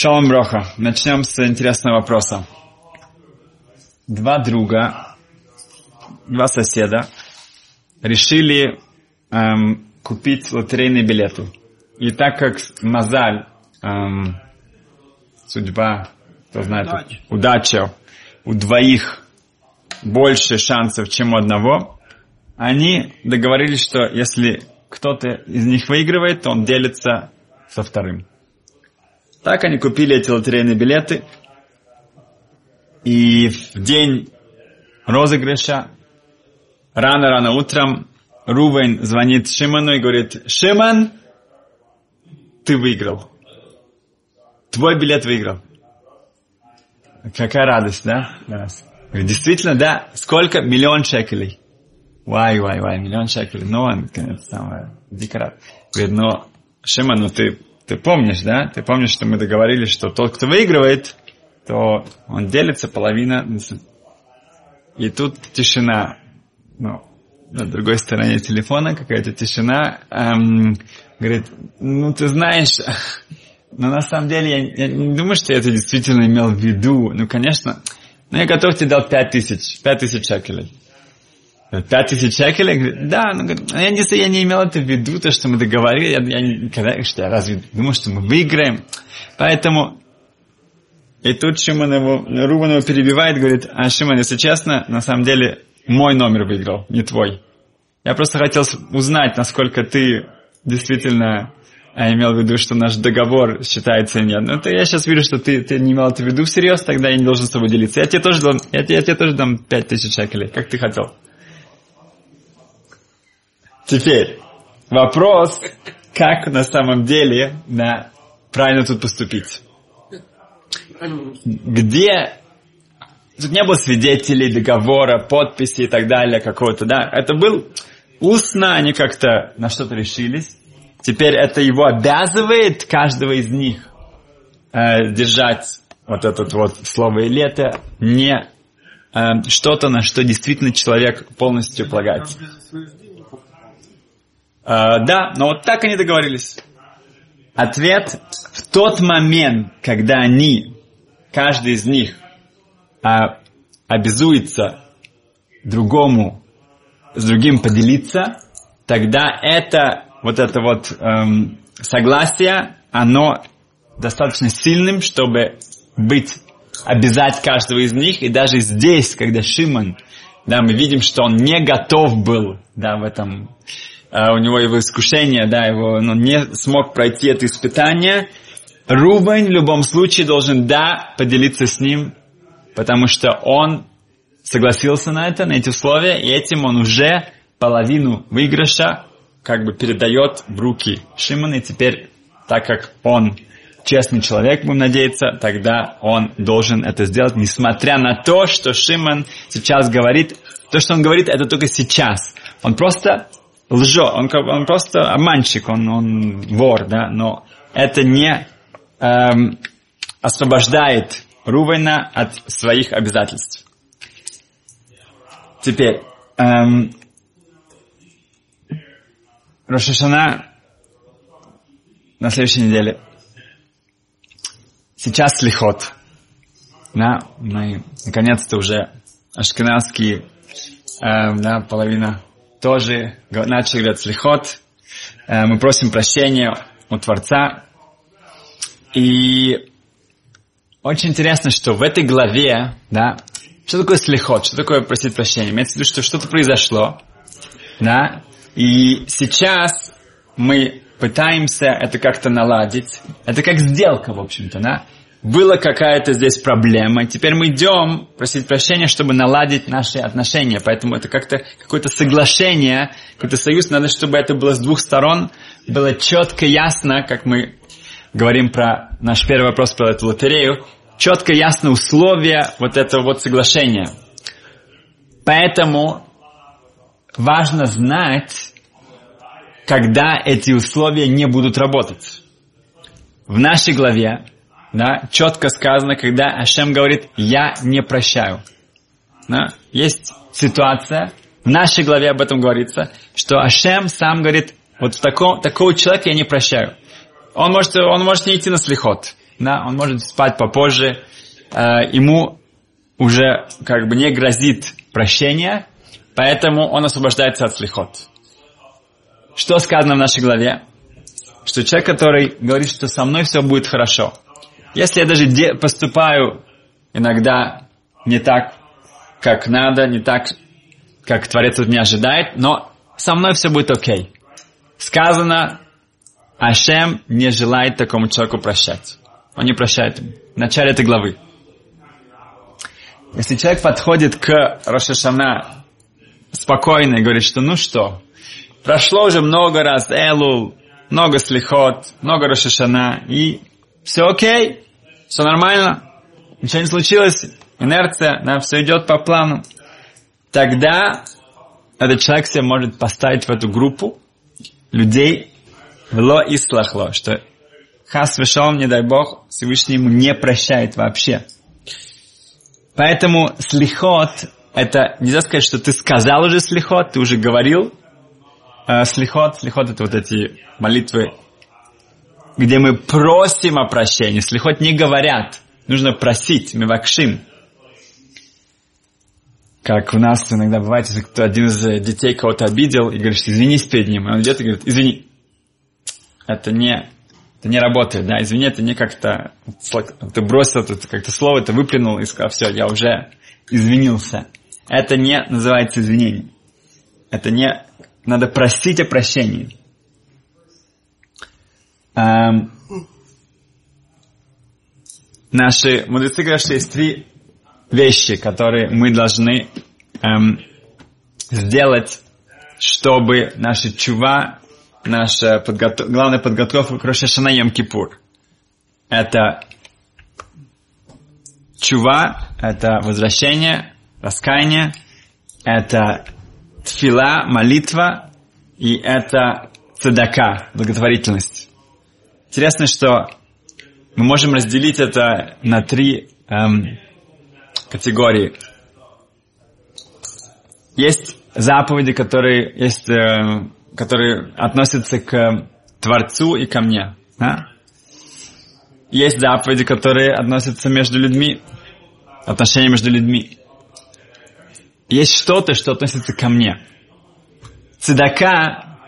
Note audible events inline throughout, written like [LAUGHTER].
Шалом Броха. Начнем с интересного вопроса. Два друга, два соседа решили эм, купить лотерейные билеты. И так как Мазаль, эм, судьба, кто знает, удача. удача, у двоих больше шансов, чем у одного, они договорились, что если кто-то из них выигрывает, то он делится со вторым. Так они купили эти лотерейные билеты. И в день розыгрыша, рано-рано утром, Рувен звонит Шиману и говорит, Шиман, ты выиграл. Твой билет выиграл. Какая радость, да? Говорит, действительно, да. Сколько? Миллион шекелей. Вай, вай, вай, миллион шекелей. Ну, он, конечно, самое, дико Говорит, ну, Шиман, ну ты ты помнишь, да? Ты помнишь, что мы договорились, что тот, кто выигрывает, то он делится половина. И тут тишина. Ну, на другой стороне телефона какая-то тишина. Эм, говорит, ну ты знаешь, [LAUGHS] но на самом деле я, я не думаю, что я это действительно имел в виду. Ну, конечно, но я готов тебе дать пять тысяч, пять тысяч шекелей. Пять тысяч шекелей? Да, ну, я, не, я не имел это в виду, то, что мы договорились, я, я, никогда, что я разве думал, что мы выиграем. Поэтому, и тут Шимон его, Рубан его перебивает, говорит, а Шимон, если честно, на самом деле, мой номер выиграл, не твой. Я просто хотел узнать, насколько ты действительно а имел в виду, что наш договор считается нет. Ну, то я сейчас вижу, что ты, ты не имел это в виду всерьез, тогда я не должен с тобой делиться. Я тебе тоже дам, я, я тебе тоже дам пять тысяч шекелей, как ты хотел. Теперь вопрос, как на самом деле да, правильно тут поступить. Где тут не было свидетелей, договора, подписи и так далее какого-то, да. Это был устно, они как-то на что-то решились. Теперь это его обязывает каждого из них э, держать вот этот вот слово или это не э, что-то, на что действительно человек полностью полагается. Uh, да, но вот так они договорились. Ответ в тот момент, когда они, каждый из них, uh, обязуется другому, с другим поделиться, тогда это, вот это вот эм, согласие, оно достаточно сильным, чтобы быть, обязать каждого из них. И даже здесь, когда Шимон, да, мы видим, что он не готов был, да, в этом а у него его искушение, да, его, он не смог пройти это испытание, Рубен в любом случае должен, да, поделиться с ним, потому что он согласился на это, на эти условия, и этим он уже половину выигрыша как бы передает в руки Шимона, и теперь, так как он честный человек, будем надеяться, тогда он должен это сделать, несмотря на то, что Шимон сейчас говорит, то, что он говорит, это только сейчас. Он просто лжет, он, он просто обманщик, он, он вор, да, но это не эм, освобождает Рувена от своих обязательств. Теперь, эм, Рошашана на следующей неделе. Сейчас слихот. Да, мы наконец-то уже ашкенадские, э, да, половина тоже начали говорить слихот. Э, мы просим прощения у Творца. И очень интересно, что в этой главе, да, что такое слихот, что такое просить прощения? Имеется в виду, что что-то произошло, да, и сейчас мы пытаемся это как-то наладить. Это как сделка, в общем-то, да была какая-то здесь проблема, теперь мы идем просить прощения, чтобы наладить наши отношения. Поэтому это как-то какое-то соглашение, какой-то союз. Надо, чтобы это было с двух сторон, было четко, ясно, как мы говорим про наш первый вопрос про эту лотерею, четко, ясно условия вот этого вот соглашения. Поэтому важно знать, когда эти условия не будут работать. В нашей главе да, четко сказано, когда Ашем говорит, я не прощаю. Да? Есть ситуация, в нашей главе об этом говорится, что Ашем сам говорит, вот в таком, такого человека я не прощаю. Он может, он может не идти на слихот. да, он может спать попозже, э, ему уже как бы не грозит прощение, поэтому он освобождается от слихот. Что сказано в нашей главе? Что человек, который говорит, что со мной все будет хорошо. Если я даже де- поступаю иногда не так, как надо, не так, как Творец от меня ожидает, но со мной все будет окей. Сказано, Ашем не желает такому человеку прощать. Он не прощает ему. В начале этой главы. Если человек подходит к Рошашана спокойно и говорит, что ну что, прошло уже много раз Элул, много слихот, много Рошашана, и все окей, все нормально, ничего не случилось, инерция, да, все идет по плану, тогда этот человек себя может поставить в эту группу людей вло и слахло, что хас вешом, не дай бог, Всевышний ему не прощает вообще. Поэтому слихот, это нельзя сказать, что ты сказал уже слихот, ты уже говорил э, слихот. Слихот это вот эти молитвы, где мы просим о прощении. Слихот не говорят, нужно просить, мивакшим. Как у нас иногда бывает, если кто один из детей кого-то обидел, и говоришь, извинись перед ним, и он идет и говорит, извини. Это не это не работает, да, извини, это не как-то, ты бросил тут как-то слово, ты выплюнул и сказал, все, я уже извинился. Это не называется извинение. Это не, надо просить о прощении. Эм, наши мудрецы говорят, что есть три вещи, которые мы должны эм, сделать, чтобы наша чува наша подготов... главная подготовка к Рошашана Йом Кипур. Это чува, это возвращение, раскаяние, это тфила, молитва, и это цедака, благотворительность. Интересно, что мы можем разделить это на три эм, категории. Есть заповеди, которые есть э, которые относятся к Творцу и ко мне. Да? Есть заповеди, которые относятся между людьми, отношения между людьми. Есть что-то, что относится ко мне. Цедака,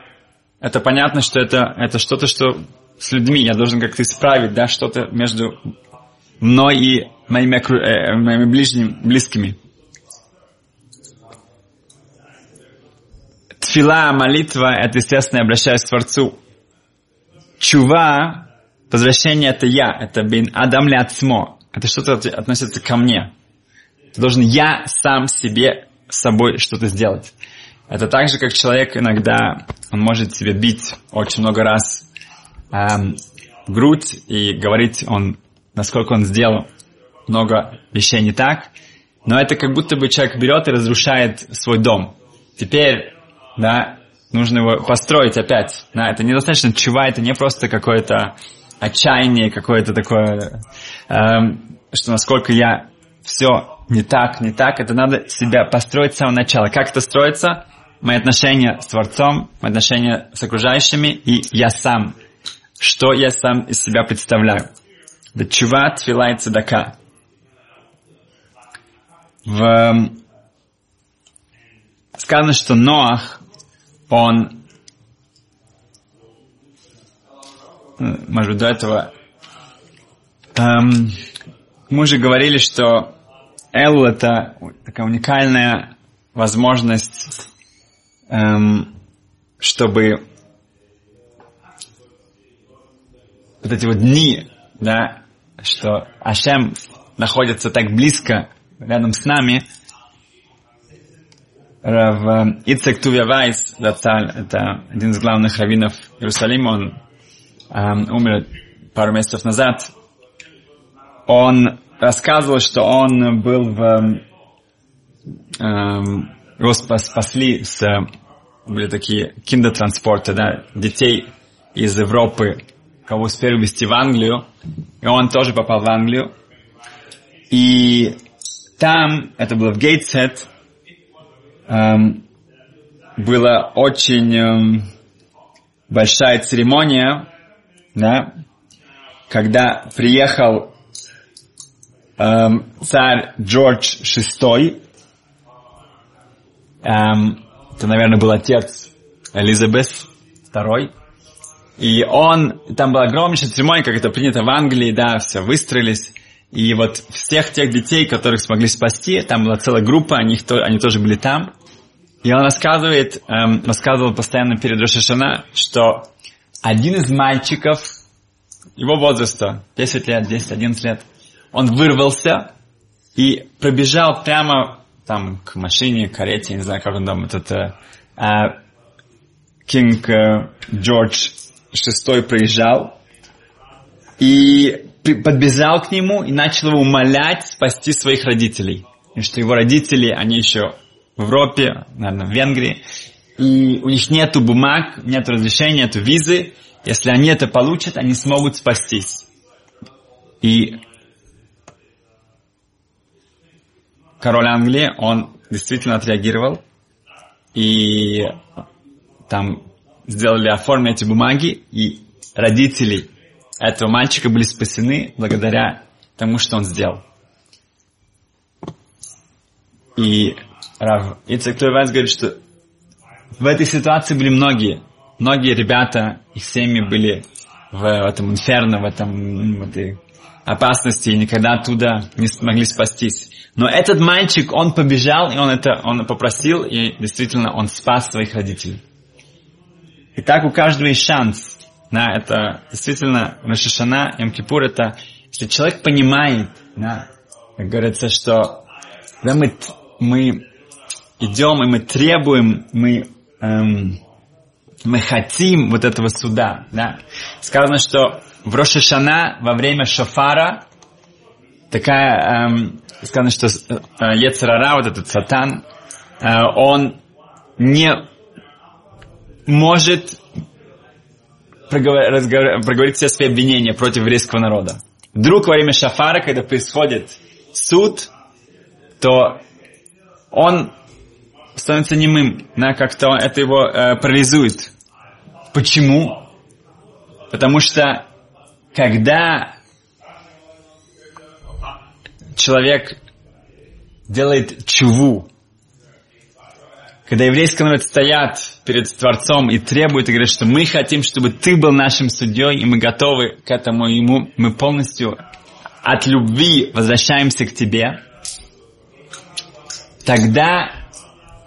это понятно, что это, это что-то, что с людьми. Я должен как-то исправить, да, что-то между мной и моими, э, моими ближними, близкими. Тфила, молитва, это, естественно, я обращаюсь к Творцу. Чува, возвращение это я, это бин адам ляцмо. Это что-то относится ко мне. Ты должен я сам себе с собой что-то сделать. Это так же, как человек иногда, он может себе бить очень много раз эм, грудь и говорить, он, насколько он сделал много вещей не так. Но это как будто бы человек берет и разрушает свой дом. Теперь да, нужно его построить опять. Да, это недостаточно чува, это не просто какое-то отчаяние, какое-то такое, эм, что насколько я все не так, не так, это надо себя построить с самого начала. Как это строится? Мои отношения с Творцом, мои отношения с окружающими и я сам. Что я сам из себя представляю? Чува, твила и цедака. В... Эм, сказано, что Ноах он, может быть, до этого, эм, мы уже говорили, что Элу это такая уникальная возможность, эм, чтобы вот эти вот дни, да, что Ашем находится так близко рядом с нами, Рав Ицек Тувия Вайс, это один из главных раввинов Иерусалима, он эм, умер пару месяцев назад. Он рассказывал, что он был в... Эм, его спасли с... Были такие киндотранспорты, да, детей из Европы, кого успели везти в Англию. И он тоже попал в Англию. И там, это было в Гейтсет, эм, была очень эм, большая церемония, да, когда приехал эм, царь Джордж VI, эм, это, наверное, был отец Элизабет II, и он, там была огромнейшая церемония, как это принято в Англии, да, все, выстроились, и вот всех тех детей, которых смогли спасти, там была целая группа, они, они тоже были там, и он рассказывает, эм, рассказывал постоянно перед Рошашана, что один из мальчиков его возраста, 10 лет, 10, 11 лет, он вырвался и пробежал прямо там к машине, карете, не знаю, как он там, этот э, Кинг э, Джордж VI проезжал, и подбежал к нему и начал его умолять спасти своих родителей. И что его родители, они еще в Европе, наверное, в Венгрии, и у них нету бумаг, нет разрешения, нету визы. Если они это получат, они смогут спастись. И король Англии, он действительно отреагировал, и там сделали, оформили эти бумаги, и родители этого мальчика были спасены благодаря тому, что он сделал. И Рав Ицек Тойвайс говорит, что в этой ситуации были многие. Многие ребята, их семьи были в этом инферно, в, этом, в этой опасности и никогда оттуда не смогли спастись. Но этот мальчик, он побежал, и он это он попросил, и действительно он спас своих родителей. И так у каждого есть шанс. Да, это действительно Рашишана, Ямкипур, это если человек понимает, да, как говорится, что когда мы, мы идем и мы требуем, мы, эм, мы хотим вот этого суда. Да? Сказано, что в Рошашана во время шофара такая, эм, сказано, что э, Ецарара, вот этот сатан, э, он не может проговорить, все свои обвинения против еврейского народа. Вдруг во время шафара, когда происходит суд, то он становится немым, да, как-то это его э, парализует. Почему? Потому что когда человек делает чуву, когда еврейский народ стоят перед Творцом и требуют, и говорят, что мы хотим, чтобы ты был нашим судьей, и мы готовы к этому ему, мы полностью от любви возвращаемся к тебе, тогда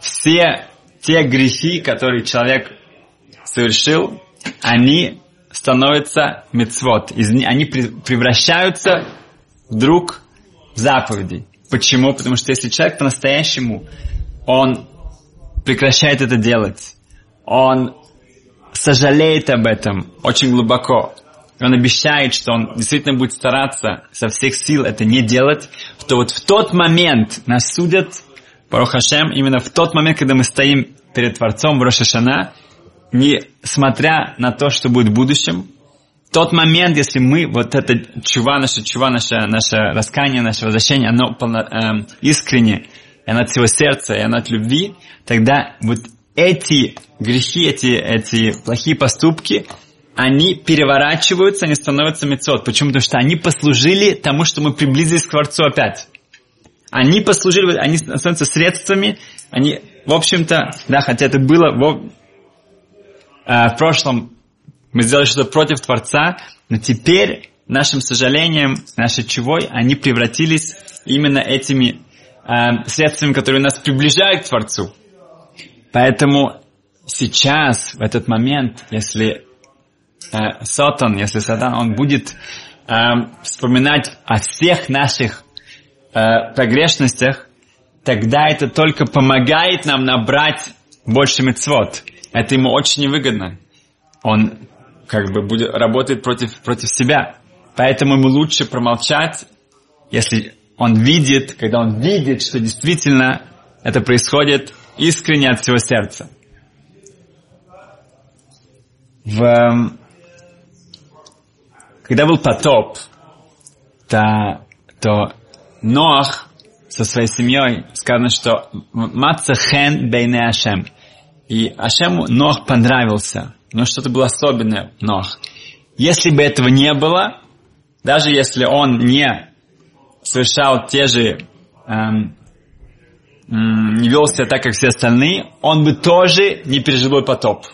все те грехи, которые человек совершил, они становятся мецвод. Они превращаются вдруг в заповеди. Почему? Потому что если человек по-настоящему, он прекращает это делать, он сожалеет об этом очень глубоко, он обещает, что он действительно будет стараться со всех сил это не делать, то вот в тот момент нас судят Барухашем, именно в тот момент, когда мы стоим перед Творцом в Рошашана, несмотря на то, что будет в будущем, тот момент, если мы, вот это чува, наша чува, наше, наше раскаяние, наше возвращение, оно полно, э, искренне, и оно от всего сердца, и оно от любви, тогда вот эти грехи, эти, эти плохие поступки, они переворачиваются, они становятся мецот. Почему? Потому что они послужили тому, что мы приблизились к Творцу опять. Они послужили, они становятся средствами, они, в общем-то, да, хотя это было в, э, в прошлом, мы сделали что-то против Творца, но теперь, нашим сожалением, нашей чувой, они превратились именно этими э, средствами, которые нас приближают к Творцу. Поэтому сейчас, в этот момент, если э, Сатан, если Сатан, он будет э, вспоминать о всех наших э, погрешностях, тогда это только помогает нам набрать больше мецвод. Это ему очень невыгодно. Он как бы будет, работает против, против себя. Поэтому ему лучше промолчать, если он видит, когда он видит, что действительно это происходит искренне от всего сердца. В, эм, когда был потоп, то, то Ноах со своей семьей сказано, что Маца хен бейне Ашем. И Ашему Ноах понравился. Но что-то было особенное Ноах. Если бы этого не было, даже если он не совершал те же, эм, не вел себя так, как все остальные, он бы тоже не пережил потоп.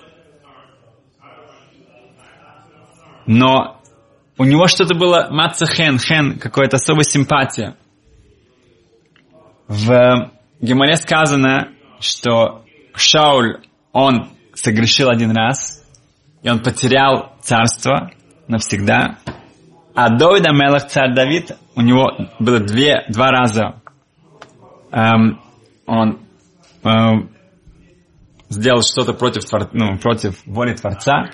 Но у него что-то было маца хен, хен, какая-то особая симпатия. В Геморе сказано, что Шауль, он согрешил один раз, и он потерял царство навсегда. А Давид Амелах, царь Давид, у него было две, два раза эм, он эм, сделал что-то против, ну, против воли Творца.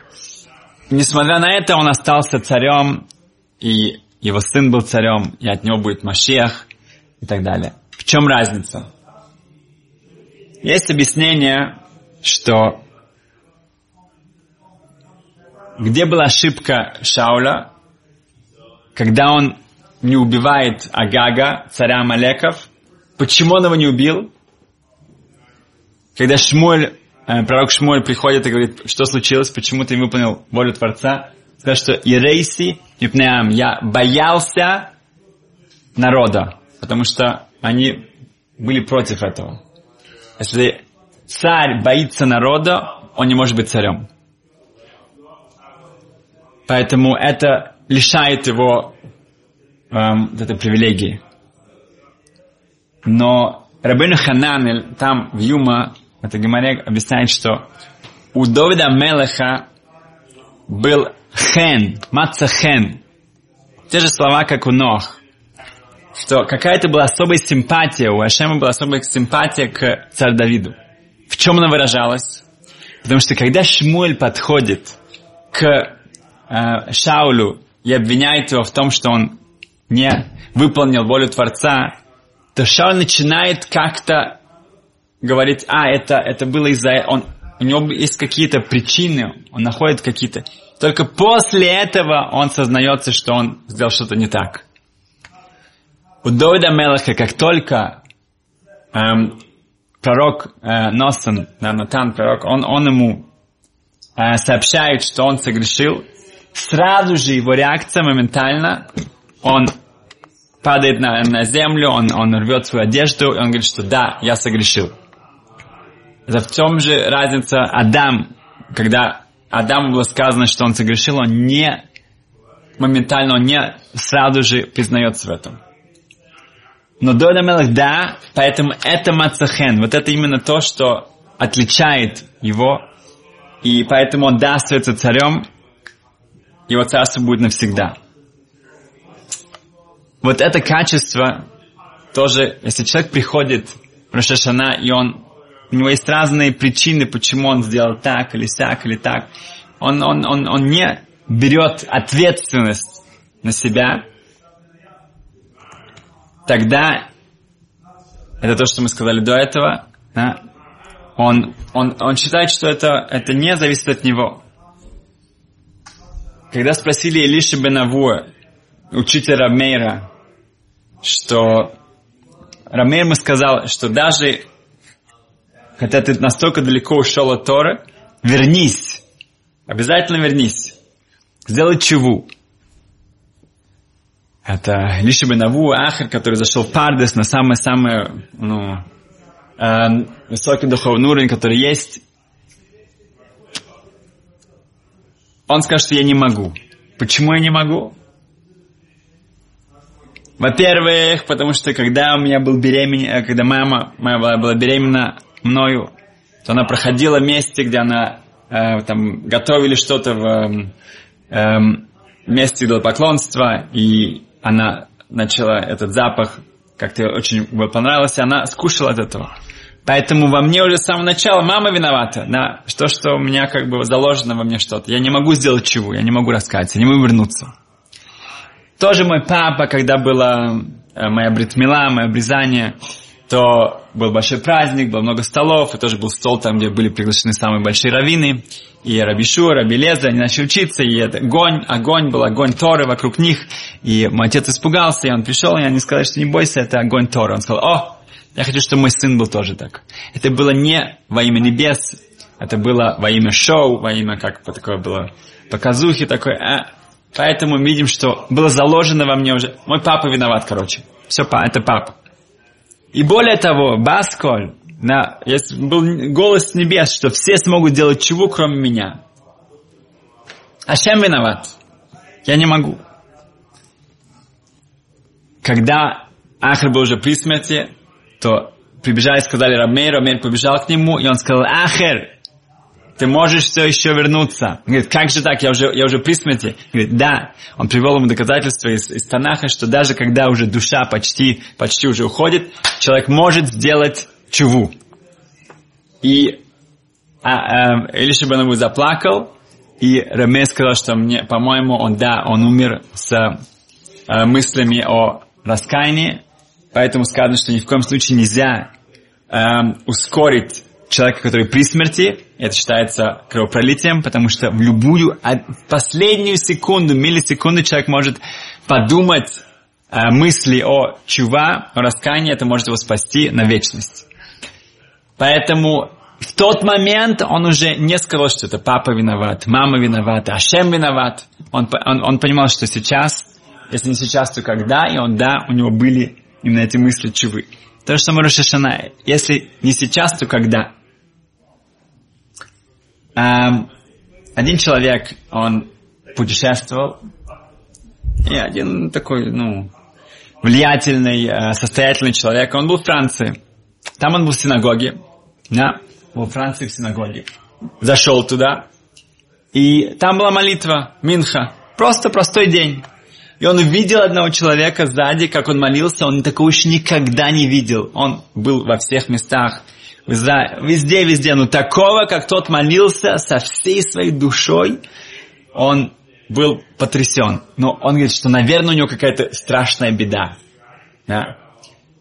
Несмотря на это, он остался царем, и его сын был царем, и от него будет Машех, и так далее. В чем разница? Есть объяснение, что где была ошибка Шауля, когда он не убивает Агага, царя Малеков, почему он его не убил? Когда Шмуэль, э, пророк Шмуэль приходит и говорит, что случилось, почему ты не выполнил волю Творца, сказал, что Ирейси, я боялся народа, потому что они были против этого. Если царь боится народа, он не может быть царем. Поэтому это лишает его эм, этой привилегии. Но Рабин Ханан там в Юма, это Гимаре объясняет, что у Давида Мелеха был хен, маца хен. Те же слова, как у Нох. Что какая-то была особая симпатия, у Ашема была особая симпатия к царю Давиду. В чем она выражалась? Потому что когда Шмуэль подходит к э, Шаулю и обвиняет его в том, что он не выполнил волю Творца, то Шауль начинает как-то говорить, а, это, это было из-за... Он, у него есть какие-то причины, он находит какие-то... Только после этого он сознается, что он сделал что-то не так. У Давида Мелаха, как только эм, пророк э, Носан, Натан пророк, он, он ему э, сообщает, что он согрешил, сразу же его реакция моментально, он падает на, на землю, он, он рвет свою одежду, и он говорит, что да, я согрешил. Это в чем же разница Адам, когда Адаму было сказано, что он согрешил, он не моментально, он не сразу же признается в этом. Но Дода Мелах да, поэтому это Мацахен. Вот это именно то, что отличает его. И поэтому он да остается царем. Его царство будет навсегда. Вот это качество тоже, если человек приходит в Рошашана, и он, у него есть разные причины, почему он сделал так или так или так, он, он, он, он не берет ответственность на себя, тогда это то, что мы сказали до этого, да, он, он, он считает, что это, это не зависит от него. Когда спросили Илиша Бенавуа, учителя Рамейра, что Рамейр ему сказал, что даже хотя ты настолько далеко ушел от Торы, вернись, обязательно вернись, сделай чуву. Это Лиша Бенаву, Ахар, который зашел в Пардес на самый-самый ну, э, высокий духовный уровень, который есть. Он скажет, я не могу. Почему я не могу? Во-первых, потому что когда у меня был беременен, э, когда мама моя была, была беременна мною, то она проходила месте, где она э, там готовили что-то в э, месте поклонства и она начала этот запах, как-то очень понравился, она скушала от этого. Поэтому во мне уже с самого начала мама виновата, да, что, что у меня как бы заложено во мне что-то. Я не могу сделать чего, я не могу раскаяться, не могу вернуться. Тоже мой папа, когда была э, моя бритмила, мое обрезание, то был большой праздник, было много столов, и тоже был стол там, где были приглашены самые большие раввины, и Рабишу, Раби Леза, они начали учиться, и это огонь, огонь был, огонь Торы вокруг них, и мой отец испугался, и он пришел, и они сказали, что не бойся, это огонь Торы. Он сказал, о, я хочу, чтобы мой сын был тоже так. Это было не во имя небес, это было во имя шоу, во имя, как такое было, показухи такой, а, Поэтому видим, что было заложено во мне уже. Мой папа виноват, короче. Все, это папа. И более того, Басколь, на, был голос небес, что все смогут делать чего, кроме меня. А чем виноват? Я не могу. Когда Ахр был уже при смерти, то прибежали и сказали Рамейр, Рамейр побежал к нему, и он сказал, Ахер, ты можешь все еще вернуться. Он говорит, как же так, я уже, я уже при смерти. Он говорит, да. Он привел ему доказательства из, из Танаха, что даже когда уже душа почти, почти уже уходит, человек может сделать чуву. И а, а, Илиша Банаву заплакал, и Раме сказал, что мне, по-моему, он, да, он умер с а, мыслями о раскаянии, поэтому сказано, что ни в коем случае нельзя а, ускорить человека, который при смерти, это считается кровопролитием, потому что в любую последнюю секунду, миллисекунду человек может подумать э, мысли о чува, о раскаянии, это может его спасти на вечность. Поэтому в тот момент он уже не сказал, что это папа виноват, мама виновата, Ашем виноват. Он, он, он понимал, что сейчас, если не сейчас, то когда, и он, да, у него были именно эти мысли чувы. То же самое Рошашана. Если не сейчас, то когда? Um, один человек, он путешествовал, и один такой, ну, влиятельный, э, состоятельный человек, он был в Франции. Там он был в синагоге, да, во Франции в синагоге. Зашел туда, и там была молитва, Минха. Просто простой день. И он увидел одного человека сзади, как он молился, он такого еще никогда не видел. Он был во всех местах везде, везде, но такого, как тот молился со всей своей душой, он был потрясен. Но он говорит, что, наверное, у него какая-то страшная беда. Да?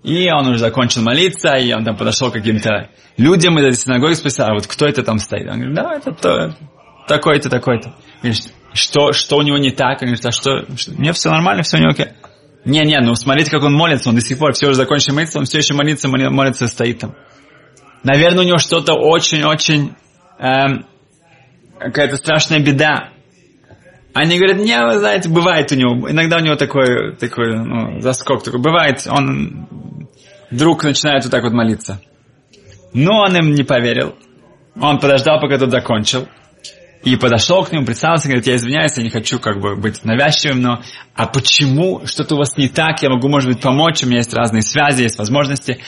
И он уже закончил молиться, и он там подошел к каким-то людям из этой синагоги спросил, а вот кто это там стоит? Он говорит, да, это то, такой-то, такой-то. Что, что у него не так? Он говорит, а что, что? Мне все нормально, все у него окей. Не-не, ну смотрите, как он молится, он до сих пор все уже закончил молиться, он все еще молится, молится, стоит там. Наверное, у него что-то очень-очень... Эм, какая-то страшная беда. Они говорят, не, вы знаете, бывает у него, иногда у него такой, такой ну, заскок такой, бывает, он вдруг начинает вот так вот молиться. Но он им не поверил. Он подождал, пока тот закончил. И подошел к нему, представился, говорит, я извиняюсь, я не хочу как бы быть навязчивым, но а почему что-то у вас не так, я могу, может быть, помочь, у меня есть разные связи, есть возможности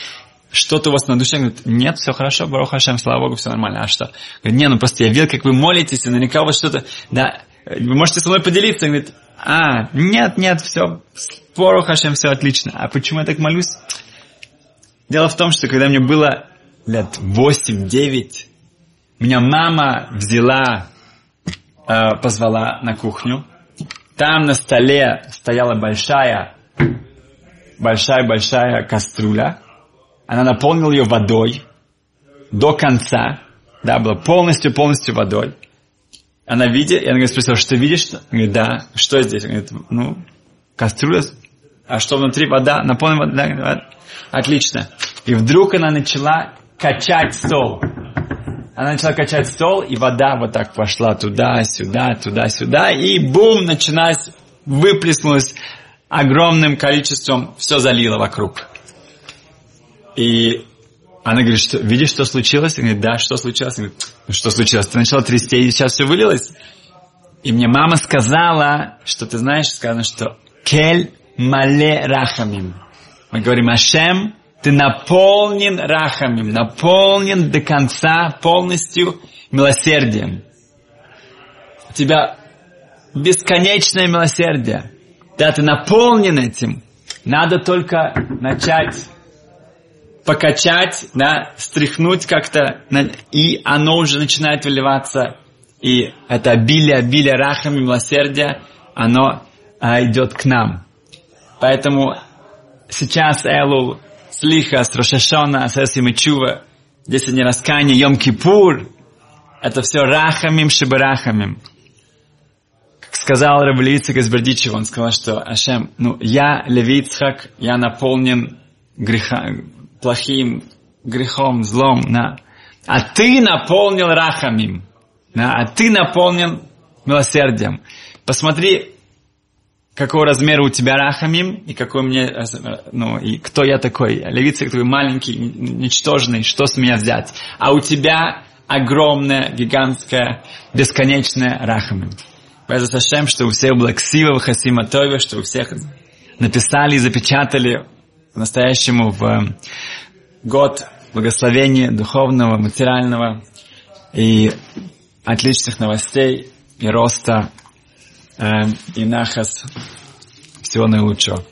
что-то у вас на душе, говорит, нет, все хорошо, Барух Хашем, слава Богу, все нормально. А что? Говорит, не, ну просто я видел, как вы молитесь, и наверняка у вас что-то, да, вы можете со мной поделиться? Говорит, а, нет, нет, все, Барух Хашем, все отлично. А почему я так молюсь? Дело в том, что когда мне было лет 8-9, меня мама взяла, э, позвала на кухню. Там на столе стояла большая, большая-большая кастрюля она наполнила ее водой до конца, да, была полностью-полностью водой. Она видит, и она говорит, спросила, что видишь? Она говорит, да, что здесь? Она говорит, ну, кастрюля, а что внутри вода, наполнена вода, да, отлично. И вдруг она начала качать стол. Она начала качать стол, и вода вот так пошла туда-сюда, туда-сюда, и бум, начиналась, выплеснулась огромным количеством, все залило вокруг. И она говорит, что, видишь, что случилось? Она говорит, да, что случилось? Она говорит, ну, что случилось? Ты начала трясти, и сейчас все вылилось? И мне мама сказала, что ты знаешь, сказано, что кель мале рахамим. Мы говорим, Ашем, ты наполнен рахамим, наполнен до конца полностью милосердием. У тебя бесконечное милосердие. Да, ты наполнен этим. Надо только начать покачать, да, стряхнуть как-то, и оно уже начинает выливаться. И это обилие, обилие рахами, милосердия, оно а, идет к нам. Поэтому сейчас Элул, Слиха, с Рошашона, с Эсим Чува, здесь не раскаяние, Йом Кипур, это все рахамим, шибарахамим. Как сказал Рабелицик из Бердичева, он сказал, что Ашем, ну, я, Левицхак, я наполнен греха, плохим грехом, злом, да. а ты наполнил рахамим, да, а ты наполнен милосердием. Посмотри, какого размера у тебя рахамим, и какой мне, ну, и кто я такой. Левица такой маленький, ничтожный, что с меня взять? А у тебя огромная, гигантская, бесконечная рахамим. Безу Сашем, что у всех было ксива Хасима Тойве, что у всех написали и запечатали по-настоящему в год благословения духовного, материального и отличных новостей и роста э, и нахас. Всего наилучшего.